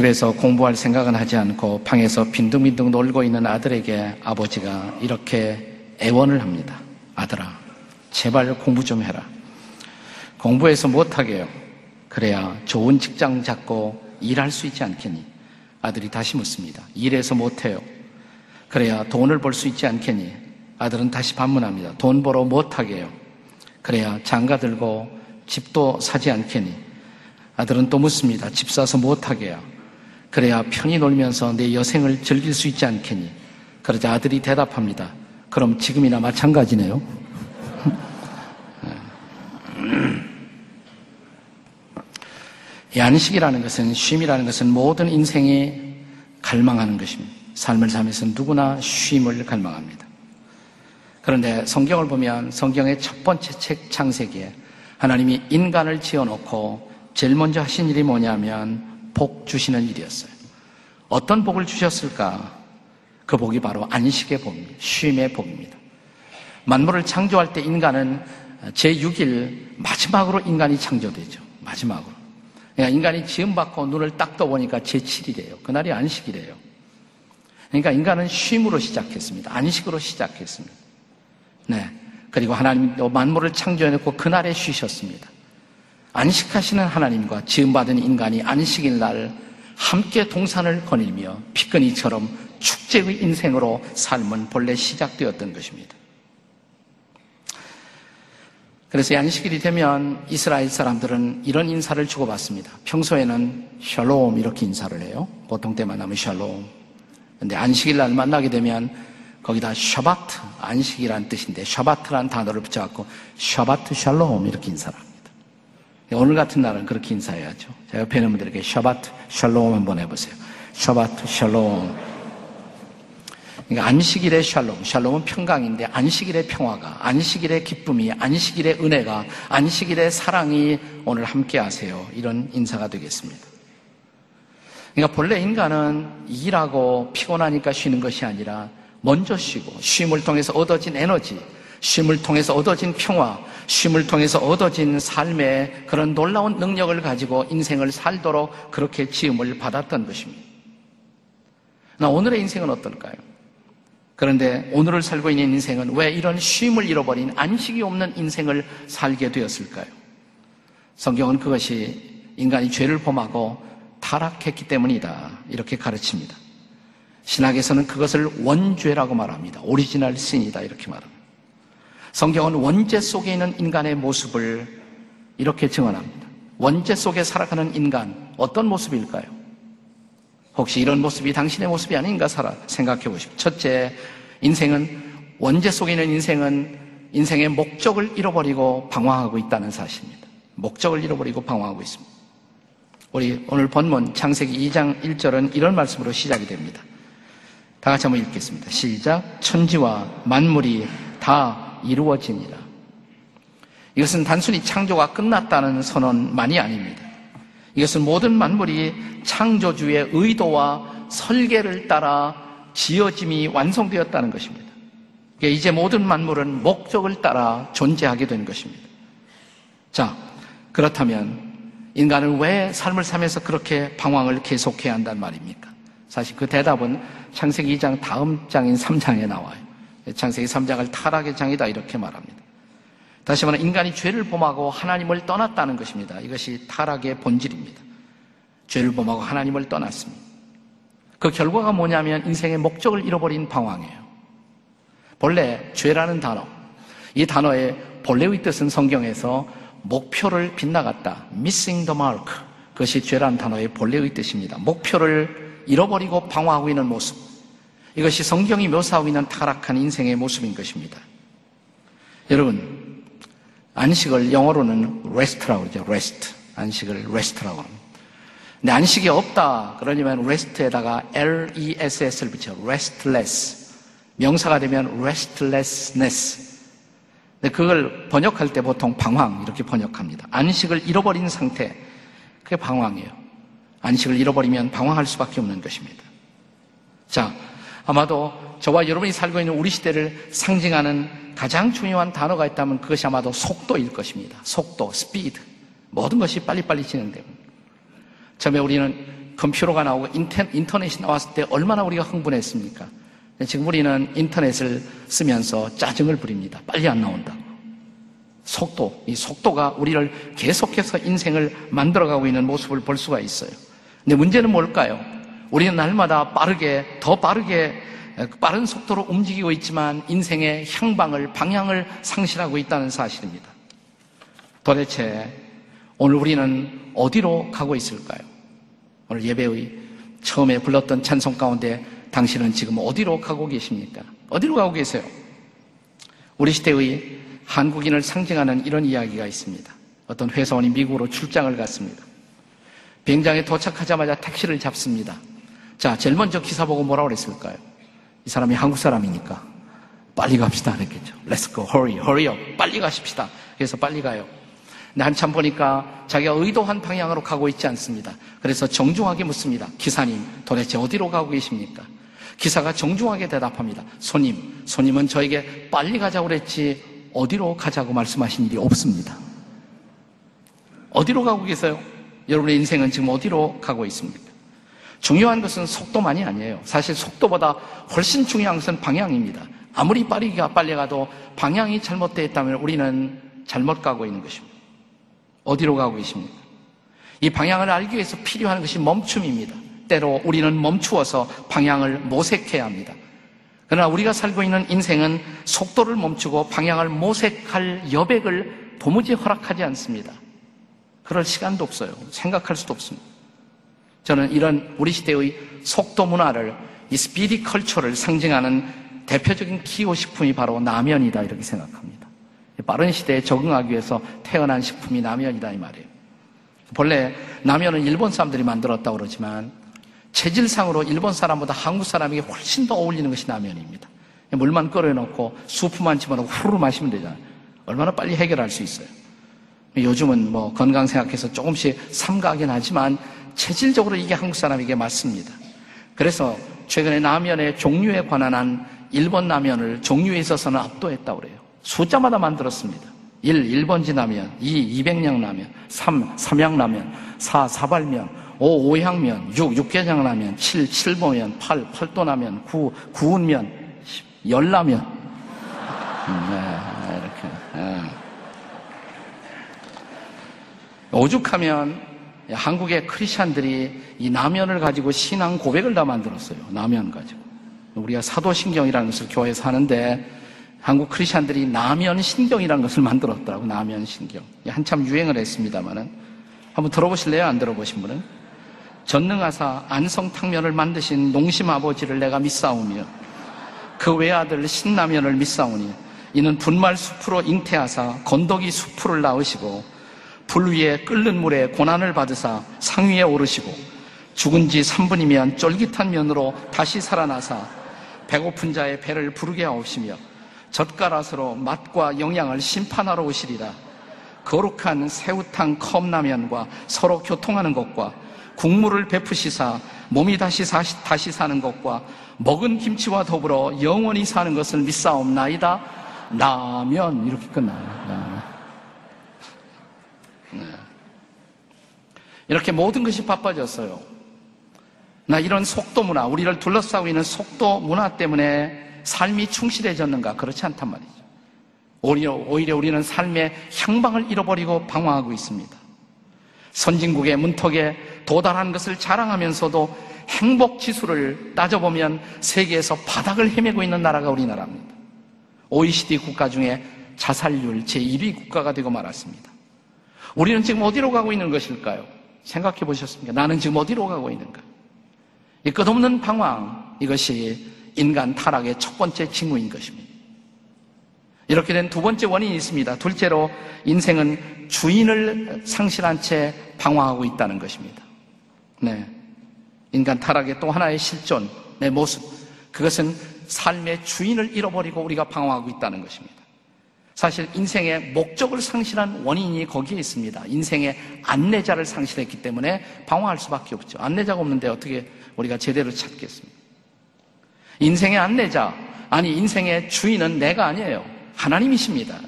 집에서 공부할 생각은 하지 않고 방에서 빈둥빈둥 놀고 있는 아들에게 아버지가 이렇게 애원을 합니다. 아들아, 제발 공부 좀 해라. 공부해서 못하게요. 그래야 좋은 직장 잡고 일할 수 있지 않겠니? 아들이 다시 묻습니다. 일해서 못해요. 그래야 돈을 벌 수 있지 않겠니? 아들은 다시 반문합니다. 돈 벌어 못하게요. 그래야 장가 들고 집도 사지 않겠니? 아들은 또 묻습니다. 집 사서 못하게요. 그래야 편히 놀면서 내 여생을 즐길 수 있지 않겠니? 그러자 아들이 대답합니다. 그럼 지금이나 마찬가지네요. 이 안식이라는 것은 쉼이라는 것은 모든 인생이 갈망하는 것입니다. 삶을 살면서 누구나 쉼을 갈망합니다. 그런데 성경을 보면 성경의 첫 번째 책 창세기에 하나님이 인간을 지어놓고 제일 먼저 하신 일이 뭐냐면 복 주시는 일이었어요. 어떤 복을 주셨을까? 그 복이 바로 안식의 복입니다. 쉼의 복입니다. 만물을 창조할 때 인간은 제6일 마지막으로 인간이 창조되죠. 마지막으로. 그러니까 인간이 지음받고 눈을 딱 떠보니까 제7일이에요. 그날이 안식이래요. 그러니까 인간은 쉼으로 시작했습니다. 안식으로 시작했습니다. 네. 그리고 하나님 또 만물을 창조해놓고 그날에 쉬셨습니다. 안식하시는 하나님과 지음받은 인간이 안식일 날 함께 동산을 거닐며 피크닉처럼 축제의 인생으로 삶은 본래 시작되었던 것입니다. 그래서 안식일이 되면 이스라엘 사람들은 이런 인사를 주고받습니다. 평소에는 샬롬 이렇게 인사를 해요. 보통 때 만나면 샬롬. 근데 안식일 날 만나게 되면 거기다 샤바트, 안식이란 뜻인데 샤바트란 단어를 붙여갖고 샤바트 샬롬 이렇게 인사를 합니다. 오늘 같은 날은 그렇게 인사해야죠. 자, 옆에 있는 분들에게 샤바트 샬롬 한번 해보세요. 샤바트 샬롬. 그러니까 안식일의 샬롬, 샬롬은 평강인데 안식일의 평화가, 안식일의 기쁨이, 안식일의 은혜가, 안식일의 사랑이 오늘 함께 하세요. 이런 인사가 되겠습니다. 그러니까 본래 인간은 일하고 피곤하니까 쉬는 것이 아니라 먼저 쉬고 쉼을 통해서 얻어진 에너지, 쉼을 통해서 얻어진 평화, 쉼을 통해서 얻어진 삶의 그런 놀라운 능력을 가지고 인생을 살도록 그렇게 지음을 받았던 것입니다. 나 오늘의 인생은 어떨까요? 그런데 오늘을 살고 있는 인생은 왜 이런 쉼을 잃어버린 안식이 없는 인생을 살게 되었을까요? 성경은 그것이 인간이 죄를 범하고 타락했기 때문이다. 이렇게 가르칩니다. 신학에서는 그것을 원죄라고 말합니다. original sin이다. 이렇게 말합니다. 성경은 원죄 속에 있는 인간의 모습을 이렇게 증언합니다. 원죄 속에 살아가는 인간, 어떤 모습일까요? 혹시 이런 모습이 당신의 모습이 아닌가 생각해 보십시오. 첫째, 인생은 원죄 속에 있는 인생은 인생의 목적을 잃어버리고 방황하고 있다는 사실입니다. 목적을 잃어버리고 방황하고 있습니다. 우리 오늘 본문 창세기 2장 1절은 이런 말씀으로 시작이 됩니다. 다 같이 한번 읽겠습니다. 시작. 천지와 만물이 다 이루어집니다. 이것은 단순히 창조가 끝났다는 선언만이 아닙니다. 이것은 모든 만물이 창조주의 의도와 설계를 따라 지어짐이 완성되었다는 것입니다. 이제 모든 만물은 목적을 따라 존재하게 된 것입니다. 자, 그렇다면 인간은 왜 삶을 살면서 그렇게 방황을 계속해야 한단 말입니까? 사실 그 대답은 창세기 2장 다음 장인 3장에 나와요. 창세기 3장을 타락의 장이다 이렇게 말합니다. 다시 말해 인간이 죄를 범하고 하나님을 떠났다는 것입니다. 이것이 타락의 본질입니다. 죄를 범하고 하나님을 떠났습니다. 그 결과가 뭐냐면 인생의 목적을 잃어버린 방황이에요. 본래 죄라는 단어, 이 단어의 본래의 뜻은 성경에서 목표를 빗나갔다. missing the mark. 그것이 죄라는 단어의 본래의 뜻입니다. 목표를 잃어버리고 방황하고 있는 모습. 이것이 성경이 묘사하고 있는 타락한 인생의 모습인 것입니다. 여러분, 안식을 영어로는 rest라고 그러죠. rest. 안식을 rest라고 합니다. 근데 안식이 없다. 그러려면 rest에다가 L-E-S-S를 붙여. restless. 명사가 되면 restlessness. 근데 그걸 번역할 때 보통 방황 이렇게 번역합니다. 안식을 잃어버린 상태. 그게 방황이에요. 안식을 잃어버리면 방황할 수밖에 없는 것입니다. 자, 아마도 저와 여러분이 살고 있는 우리 시대를 상징하는 가장 중요한 단어가 있다면 그것이 아마도 속도일 것입니다. 속도, 스피드. 모든 것이 빨리빨리 진행됩니다. 처음에 우리는 컴퓨터가 나오고 인터넷이 나왔을 때 얼마나 우리가 흥분했습니까? 지금 우리는 인터넷을 쓰면서 짜증을 부립니다. 빨리 안 나온다. 속도, 이 속도가 우리를 계속해서 인생을 만들어가고 있는 모습을 볼 수가 있어요. 근데 문제는 뭘까요? 우리는 날마다 빠르게, 더 빠르게, 빠른 속도로 움직이고 있지만 인생의 향방을, 방향을 상실하고 있다는 사실입니다. 도대체 오늘 우리는 어디로 가고 있을까요? 오늘 예배의 처음에 불렀던 찬송 가운데 당신은 지금 어디로 가고 계십니까? 어디로 가고 계세요? 우리 시대의 한국인을 상징하는 이런 이야기가 있습니다. 어떤 회사원이 미국으로 출장을 갔습니다. 비행장에 도착하자마자 택시를 잡습니다. 자, 제일 먼저 기사 보고 뭐라고 그랬을까요? 이 사람이 한국 사람이니까 빨리 갑시다 그랬겠죠. Let's go, hurry, hurry up. 빨리 가십시다. 그래서 빨리 가요. 근데 한참 보니까 자기가 의도한 방향으로 가고 있지 않습니다. 그래서 정중하게 묻습니다. 기사님, 도대체 어디로 가고 계십니까? 기사가 정중하게 대답합니다. 손님, 손님은 저에게 빨리 가자고 그랬지 어디로 가자고 말씀하신 일이 없습니다. 어디로 가고 계세요? 여러분의 인생은 지금 어디로 가고 있습니까? 중요한 것은 속도만이 아니에요. 사실 속도보다 훨씬 중요한 것은 방향입니다. 아무리 빠르게 빨리 가도 방향이 잘못되어 있다면 우리는 잘못 가고 있는 것입니다. 어디로 가고 계십니까? 이 방향을 알기 위해서 필요한 것이 멈춤입니다. 때로 우리는 멈추어서 방향을 모색해야 합니다. 그러나 우리가 살고 있는 인생은 속도를 멈추고 방향을 모색할 여백을 도무지 허락하지 않습니다. 그럴 시간도 없어요. 생각할 수도 없습니다. 저는 이런 우리 시대의 속도 문화를 이 스피디 컬처를 상징하는 대표적인 기호 식품이 바로 라면이다 이렇게 생각합니다. 빠른 시대에 적응하기 위해서 태어난 식품이 라면이다 이 말이에요. 본래 라면은 일본 사람들이 만들었다고 그러지만 체질상으로 일본 사람보다 한국 사람에게 훨씬 더 어울리는 것이 라면입니다. 물만 끓여놓고 수프만 집어넣고 후루룩 마시면 되잖아요. 얼마나 빨리 해결할 수 있어요. 요즘은 뭐 건강 생각해서 조금씩 삼가하긴 하지만 체질적으로 이게 한국 사람에게 맞습니다. 그래서 최근에 라면의 종류에 관한 한 일본 라면을 종류에 있어서는 압도했다고 그래요. 숫자마다 만들었습니다. 1, 1번지 라면, 2, 200냥 라면, 3, 삼양 라면, 4, 사발면, 5, 오향면, 6, 육개장 라면, 7, 칠보면, 8, 팔도라면, 9, 구운면, 10, 열라면. 음, 네, 이렇게. 네. 오죽하면 한국의 크리스찬들이 이 라면을 가지고 신앙 고백을 다 만들었어요. 라면 가지고. 우리가 사도신경이라는 것을 교회에서 하는데 한국 크리스찬들이 라면 신경이라는 것을 만들었더라고. 라면 신경. 한참 유행을 했습니다만은 한번 들어보실래요? 안 들어보신 분은? 전능하사 안성탕면을 만드신 농심 아버지를 내가 믿사오며 그 외아들 신라면을 믿사오니 이는 분말 숲으로 잉태하사 건더기 숲을 낳으시고 불 위에 끓는 물에 고난을 받으사 상위에 오르시고 죽은 지 3분이면 쫄깃한 면으로 다시 살아나사 배고픈 자의 배를 부르게 하옵시며 젓가락으로 맛과 영양을 심판하러 오시리라. 거룩한 새우탕 컵라면과 서로 교통하는 것과 국물을 베푸시사 몸이 다시 사시, 다시 사는 것과 먹은 김치와 더불어 영원히 사는 것을 믿사옵나이다. 라면. 이렇게 끝나요. 네. 이렇게 모든 것이 바빠졌어요. 나 이런 속도 문화, 우리를 둘러싸고 있는 속도 문화 때문에 삶이 충실해졌는가? 그렇지 않단 말이죠. 오히려, 오히려 우리는 삶의 향방을 잃어버리고 방황하고 있습니다. 선진국의 문턱에 도달한 것을 자랑하면서도 행복 지수를 따져보면 세계에서 바닥을 헤매고 있는 나라가 우리나라입니다. OECD 국가 중에 자살률 제1위 국가가 되고 말았습니다. 우리는 지금 어디로 가고 있는 것일까요? 생각해 보셨습니까? 나는 지금 어디로 가고 있는가? 이 끝없는 방황, 이것이 인간 타락의 첫 번째 징후인 것입니다. 이렇게 된 두 번째 원인이 있습니다. 둘째로 인생은 주인을 상실한 채 방황하고 있다는 것입니다. 네. 인간 타락의 또 하나의 실존의 모습. 그것은 삶의 주인을 잃어버리고 우리가 방황하고 있다는 것입니다. 사실 인생의 목적을 상실한 원인이 거기에 있습니다. 인생의 안내자를 상실했기 때문에 방황할 수밖에 없죠. 안내자가 없는데 어떻게 우리가 제대로 찾겠습니까? 인생의 안내자, 아니 인생의 주인은 내가 아니에요. 하나님이십니다.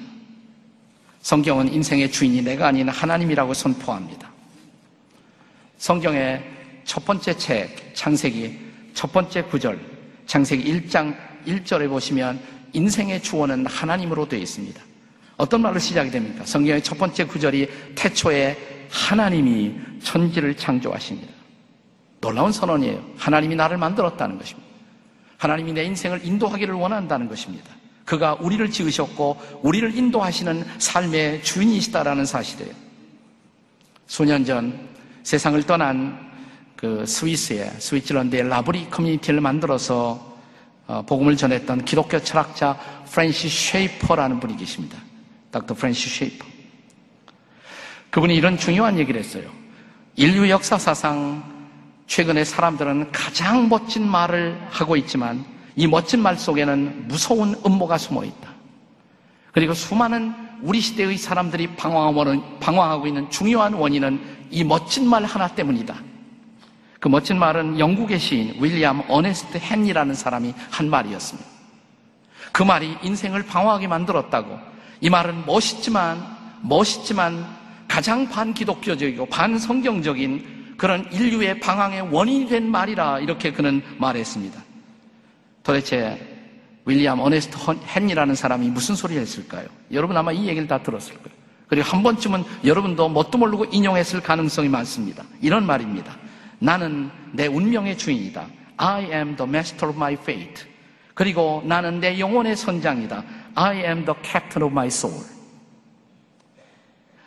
성경은 인생의 주인이 내가 아닌 하나님이라고 선포합니다. 성경에 첫 번째 책, 창세기 첫 번째 구절, 창세기 1장 1절에 보시면 인생의 주어는 하나님으로 되어 있습니다. 어떤 말로 시작이 됩니까? 성경의 첫 번째 구절이 태초에 하나님이 천지를 창조하십니다. 놀라운 선언이에요. 하나님이 나를 만들었다는 것입니다. 하나님이 내 인생을 인도하기를 원한다는 것입니다. 그가 우리를 지으셨고 우리를 인도하시는 삶의 주인이시다라는 사실이에요. 수년 전 세상을 떠난 그 스위스의 Switzerland의 라브리 커뮤니티를 만들어서 어, 복음을 전했던 기독교 철학자 프랜시스 쉐이퍼라는 분이 계십니다. 닥터 프랜시스 쉐이퍼. 그분이 이런 중요한 얘기를 했어요. 인류 역사사상 최근에 사람들은 가장 멋진 말을 하고 있지만 이 멋진 말 속에는 무서운 음모가 숨어 있다. 그리고 수많은 우리 시대의 사람들이 방황하고 있는 중요한 원인은 이 멋진 말 하나 때문이다. 그 멋진 말은 영국의 시인 윌리엄 어네스트 헨이라는 사람이 한 말이었습니다. 그 말이 인생을 방황하게 만들었다고. 이 말은 멋있지만, 멋있지만 가장 반기독교적이고 반성경적인 그런 인류의 방황의 원인이 된 말이라 이렇게 그는 말했습니다. 도대체 윌리엄 어네스트 헨이라는 사람이 무슨 소리를 했을까요? 여러분 아마 이 얘기를 다 들었을 거예요. 그리고 한 번쯤은 여러분도 뭣도 모르고 인용했을 가능성이 많습니다. 이런 말입니다. 나는 내 운명의 주인이다. I am the master of my fate. 그리고 나는 내 영혼의 선장이다. I am the captain of my soul.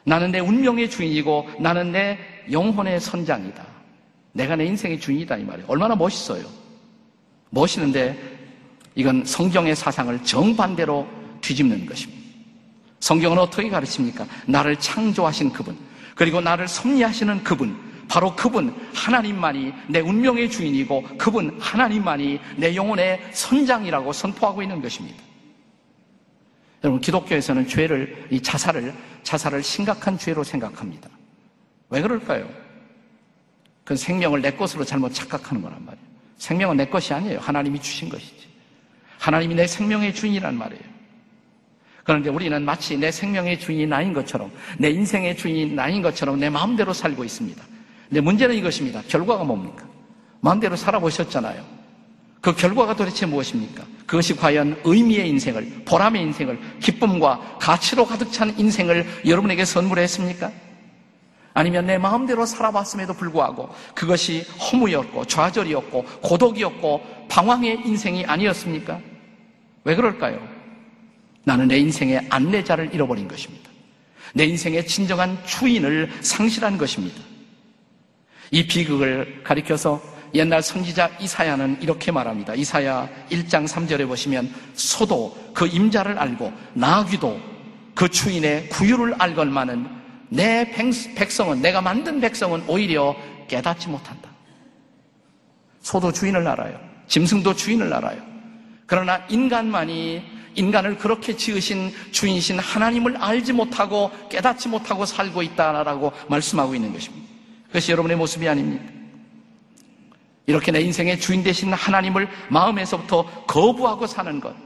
나는 내 운명의 주인이고 나는 내 영혼의 선장이다. 내가 내 인생의 주인이다 이 말이에요. 얼마나 멋있어요. 멋있는데 이건 성경의 사상을 정반대로 뒤집는 것입니다. 성경은 어떻게 가르칩니까? 나를 창조하신 그분, 그리고 나를 섭리하시는 그분, 바로 그분 하나님만이 내 운명의 주인이고 그분 하나님만이 내 영혼의 선장이라고 선포하고 있는 것입니다. 여러분 기독교에서는 죄를 이 자살을 자살을 심각한 죄로 생각합니다. 왜 그럴까요? 그 생명을 내 것으로 잘못 착각하는 거란 말이에요. 생명은 내 것이 아니에요. 하나님이 주신 것이지. 하나님이 내 생명의 주인이란 말이에요. 그런데 우리는 마치 내 생명의 주인이 나인 것처럼, 내 인생의 주인이 나인 것처럼 내 마음대로 살고 있습니다. 근데 문제는 이것입니다. 결과가 뭡니까? 마음대로 살아보셨잖아요. 그 결과가 도대체 무엇입니까? 그것이 과연 의미의 인생을, 보람의 인생을, 기쁨과 가치로 가득 찬 인생을 여러분에게 선물했습니까? 아니면 내 마음대로 살아봤음에도 불구하고 그것이 허무였고 좌절이었고 고독이었고 방황의 인생이 아니었습니까? 왜 그럴까요? 나는 내 인생의 안내자를 잃어버린 것입니다. 내 인생의 진정한 주인을 상실한 것입니다. 이 비극을 가리켜서 옛날 선지자 이사야는 이렇게 말합니다. 이사야 1장 3절에 보시면 소도 그 임자를 알고 나귀도 그 주인의 구유를 알걸만은 내 백성은 내가 만든 백성은 오히려 깨닫지 못한다. 소도 주인을 알아요. 짐승도 주인을 알아요. 그러나 인간만이 인간을 그렇게 지으신 주인이신 하나님을 알지 못하고 깨닫지 못하고 살고 있다라고 말씀하고 있는 것입니다. 그것이 여러분의 모습이 아닙니까? 이렇게 내 인생의 주인 되신 하나님을 마음에서부터 거부하고 사는 것.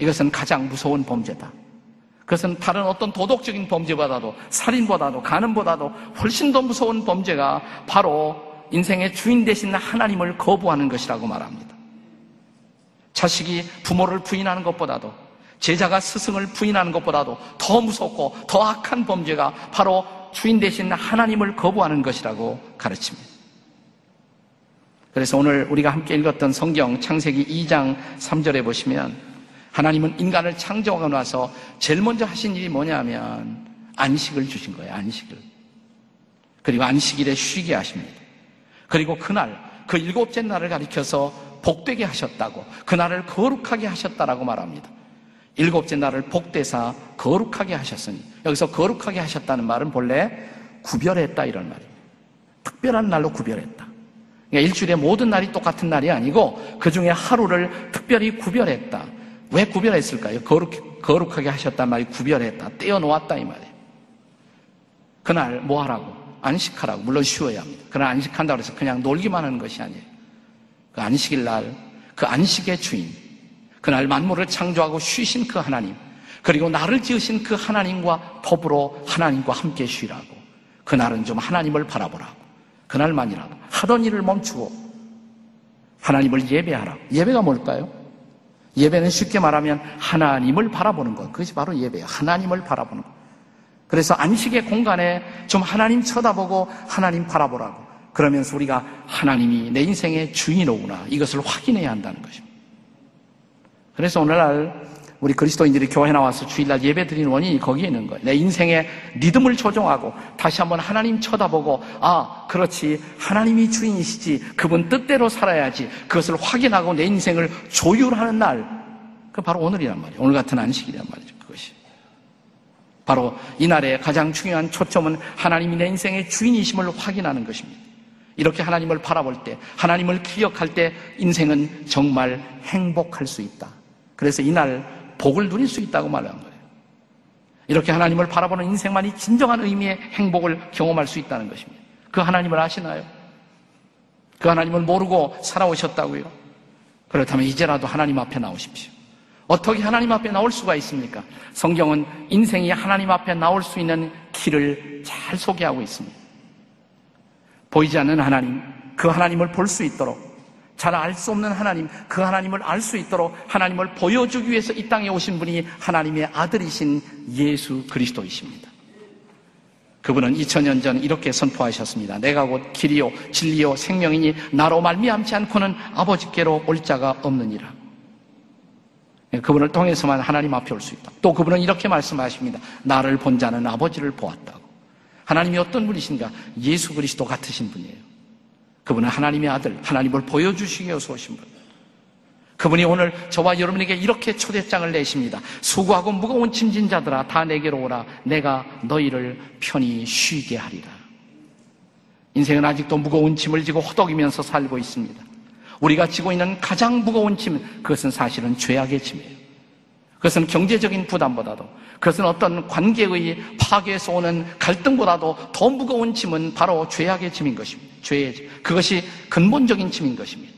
이것은 가장 무서운 범죄다. 그것은 다른 어떤 도덕적인 범죄보다도 살인보다도 가늠보다도 훨씬 더 무서운 범죄가 바로 인생의 주인 되신 하나님을 거부하는 것이라고 말합니다. 자식이 부모를 부인하는 것보다도 제자가 스승을 부인하는 것보다도 더 무섭고 더 악한 범죄가 바로 주인 되신 하나님을 거부하는 것이라고 가르칩니다. 그래서 오늘 우리가 함께 읽었던 성경 창세기 2장 3절에 보시면 하나님은 인간을 창조하고 나서 제일 먼저 하신 일이 뭐냐면 안식을 주신 거예요. 안식을. 그리고 안식일에 쉬게 하십니다. 그리고 그날 그 일곱째 날을 가리켜서 복되게 하셨다고 그날을 거룩하게 하셨다라고 말합니다. 일곱째 날을 복대사 거룩하게 하셨으니 여기서 거룩하게 하셨다는 말은 본래 구별했다 이런 말이에요. 특별한 날로 구별했다. 그러니까 일주일에 모든 날이 똑같은 날이 아니고 그 중에 하루를 특별히 구별했다. 왜 구별했을까요? 거룩, 거룩하게 하셨단 말이 구별했다. 떼어놓았다 이 말이에요. 그날 뭐 하라고? 안식하라고. 물론 쉬어야 합니다. 그날 안식한다고 해서 그냥 놀기만 하는 것이 아니에요. 그 안식일 날, 그 안식의 주인, 그날 만물을 창조하고 쉬신 그 하나님, 그리고 나를 지으신 그 하나님과 법으로 하나님과 함께 쉬라고. 그날은 좀 하나님을 바라보라고. 그날만이라도 하던 일을 멈추고 하나님을 예배하라. 예배가 뭘까요? 예배는 쉽게 말하면 하나님을 바라보는 것. 그것이 바로 예배예요. 하나님을 바라보는 것. 그래서 안식의 공간에 좀 하나님 쳐다보고 하나님 바라보라고. 그러면서 우리가 하나님이 내 인생의 주인이구나. 이것을 확인해야 한다는 것입니다. 그래서 오늘날 우리 그리스도인들이 교회 나와서 주일날 예배 드리는 원인이 거기에 있는 거예요. 내 인생의 리듬을 조정하고 다시 한번 하나님 쳐다보고 아, 그렇지. 하나님이 주인이시지. 그분 뜻대로 살아야지. 그것을 확인하고 내 인생을 조율하는 날. 그 바로 오늘이란 말이에요. 오늘 같은 안식이란 말이죠. 그것이. 바로 이날의 가장 중요한 초점은 하나님이 내 인생의 주인이심을 확인하는 것입니다. 이렇게 하나님을 바라볼 때, 하나님을 기억할 때 인생은 정말 행복할 수 있다. 그래서 이날 복을 누릴 수 있다고 말한 거예요. 이렇게 하나님을 바라보는 인생만이 진정한 의미의 행복을 경험할 수 있다는 것입니다. 그 하나님을 아시나요? 그 하나님을 모르고 살아오셨다고요? 그렇다면 이제라도 하나님 앞에 나오십시오. 어떻게 하나님 앞에 나올 수가 있습니까? 성경은 인생이 하나님 앞에 나올 수 있는 길을 잘 소개하고 있습니다. 보이지 않는 하나님, 그 하나님을 볼 수 있도록 잘 알 수 없는 하나님, 그 하나님을 알 수 있도록 하나님을 보여주기 위해서 이 땅에 오신 분이 하나님의 아들이신 예수 그리스도이십니다. 그분은 2000년 전 이렇게 선포하셨습니다. 내가 곧 길이요 진리요 생명이니 나로 말미암지 않고는 아버지께로 올 자가 없느니라. 예, 그분을 통해서만 하나님 앞에 올 수 있다. 또 그분은 이렇게 말씀하십니다. 나를 본 자는 아버지를 보았다고. 하나님이 어떤 분이신가? 예수 그리스도 같으신 분이에요. 그분은 하나님의 아들, 하나님을 보여주시기 위해서 오신 분. 그분이 오늘 저와 여러분에게 이렇게 초대장을 내십니다. 수고하고 무거운 짐진 자들아 다 내게로 오라. 내가 너희를 편히 쉬게 하리라. 인생은 아직도 무거운 짐을 지고 허덕이면서 살고 있습니다. 우리가 지고 있는 가장 무거운 짐, 그것은 사실은 죄악의 짐이에요. 그것은 경제적인 부담보다도 그것은 어떤 관계의 파괴에서 오는 갈등보다도 더 무거운 짐은 바로 죄악의 짐인 것입니다. 죄의 짐. 그것이 근본적인 짐인 것입니다.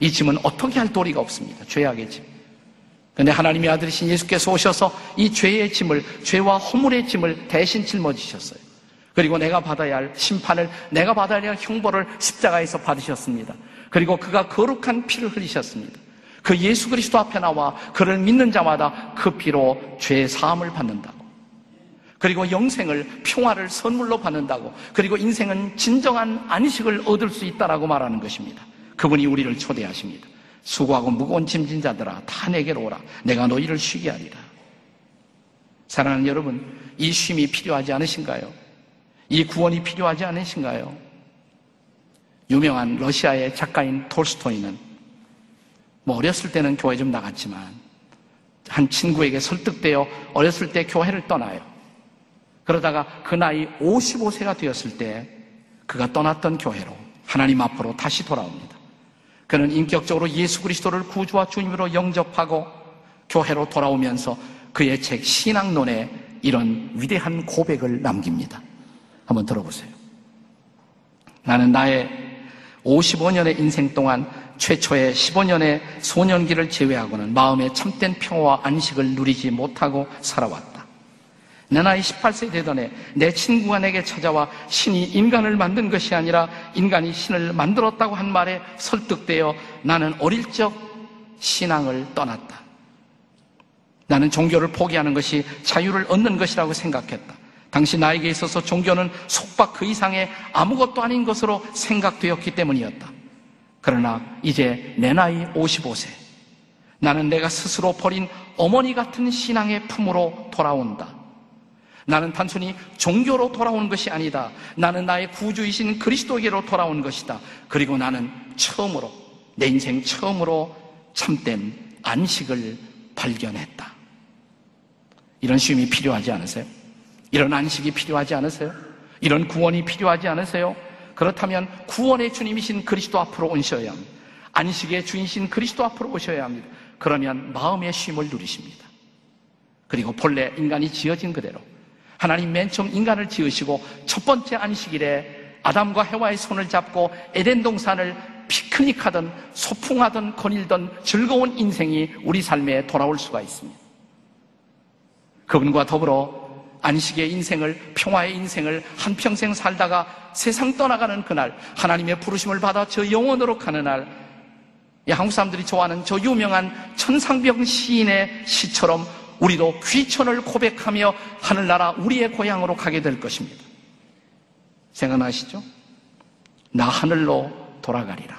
이 짐은 어떻게 할 도리가 없습니다. 죄악의 짐. 그런데 하나님의 아들이신 예수께서 오셔서 이 죄의 짐을, 죄와 허물의 짐을 대신 짊어지셨어요. 그리고 내가 받아야 할 심판을, 내가 받아야 할 형벌을 십자가에서 받으셨습니다. 그리고 그가 거룩한 피를 흘리셨습니다. 그 예수 그리스도 앞에 나와 그를 믿는 자마다 그 피로 죄 사함을 받는다고. 그리고 영생을 평화를 선물로 받는다고. 그리고 인생은 진정한 안식을 얻을 수 있다라고 말하는 것입니다. 그분이 우리를 초대하십니다. 수고하고 무거운 짐진 자들아 다 내게로 오라. 내가 너희를 쉬게 하리라. 사랑하는 여러분, 이 쉼이 필요하지 않으신가요? 이 구원이 필요하지 않으신가요? 유명한 러시아의 작가인 톨스토이는 뭐 어렸을 때는 교회 좀 나갔지만 한 친구에게 설득되어 어렸을 때 교회를 떠나요. 그러다가 그 나이 55세가 되었을 때 그가 떠났던 교회로 하나님 앞으로 다시 돌아옵니다. 그는 인격적으로 예수 그리스도를 구주와 주님으로 영접하고 교회로 돌아오면서 그의 책 신앙론에 이런 위대한 고백을 남깁니다. 한번 들어보세요. 나는 나의 55년의 인생 동안 최초의 15년의 소년기를 제외하고는 마음의 참된 평화와 안식을 누리지 못하고 살아왔다. 내 나이 18세 되던 해 내 친구가 내게 찾아와 신이 인간을 만든 것이 아니라 인간이 신을 만들었다고 한 말에 설득되어 나는 어릴 적 신앙을 떠났다. 나는 종교를 포기하는 것이 자유를 얻는 것이라고 생각했다. 당시 나에게 있어서 종교는 속박 그 이상의 아무것도 아닌 것으로 생각되었기 때문이었다. 그러나 이제 내 나이 55세. 나는 내가 스스로 버린 어머니 같은 신앙의 품으로 돌아온다. 나는 단순히 종교로 돌아온 것이 아니다. 나는 나의 구주이신 그리스도에게로 돌아온 것이다. 그리고 나는 처음으로, 내 인생 처음으로 참된 안식을 발견했다. 이런 쉼이 필요하지 않으세요? 이런 안식이 필요하지 않으세요? 이런 구원이 필요하지 않으세요? 그렇다면 구원의 주님이신 그리스도 앞으로 오셔야 합니다. 안식의 주인이신 그리스도 앞으로 오셔야 합니다. 그러면 마음의 쉼을 누리십니다. 그리고 본래 인간이 지어진 그대로 하나님 맨 처음 인간을 지으시고 첫 번째 안식일에 아담과 해와의 손을 잡고 에덴 동산을 피크닉하던 소풍하던 거닐던 즐거운 인생이 우리 삶에 돌아올 수가 있습니다. 그분과 더불어 안식의 인생을, 평화의 인생을 한평생 살다가 세상 떠나가는 그날, 하나님의 부르심을 받아 저 영원으로 가는 날, 이 한국 사람들이 좋아하는 저 유명한 천상병 시인의 시처럼 우리도 귀천을 고백하며 하늘나라 우리의 고향으로 가게 될 것입니다. 생각나시죠? 나 하늘로 돌아가리라.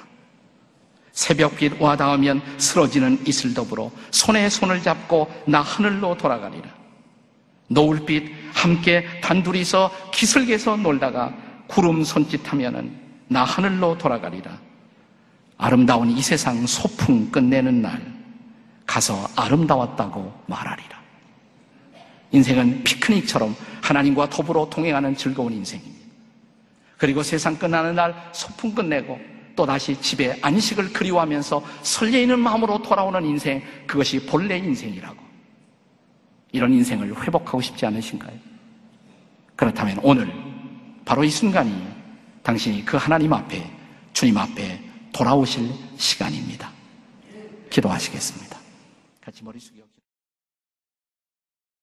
새벽빛 와 닿으면 쓰러지는 이슬 더불어 손에 손을 잡고 나 하늘로 돌아가리라. 노을빛 함께 단둘이서 기슭에서 놀다가 구름 손짓하면은 나 하늘로 돌아가리라. 아름다운 이 세상 소풍 끝내는 날 가서 아름다웠다고 말하리라. 인생은 피크닉처럼 하나님과 더불어 동행하는 즐거운 인생입니다. 그리고 세상 끝나는 날 소풍 끝내고 또 다시 집에 안식을 그리워하면서 설레이는 마음으로 돌아오는 인생, 그것이 본래 인생이라고. 이런 인생을 회복하고 싶지 않으신가요? 그렇다면 오늘, 바로 이 순간이 당신이 그 하나님 앞에, 주님 앞에 돌아오실 시간입니다. 기도하시겠습니다. 같이 머리 숙여.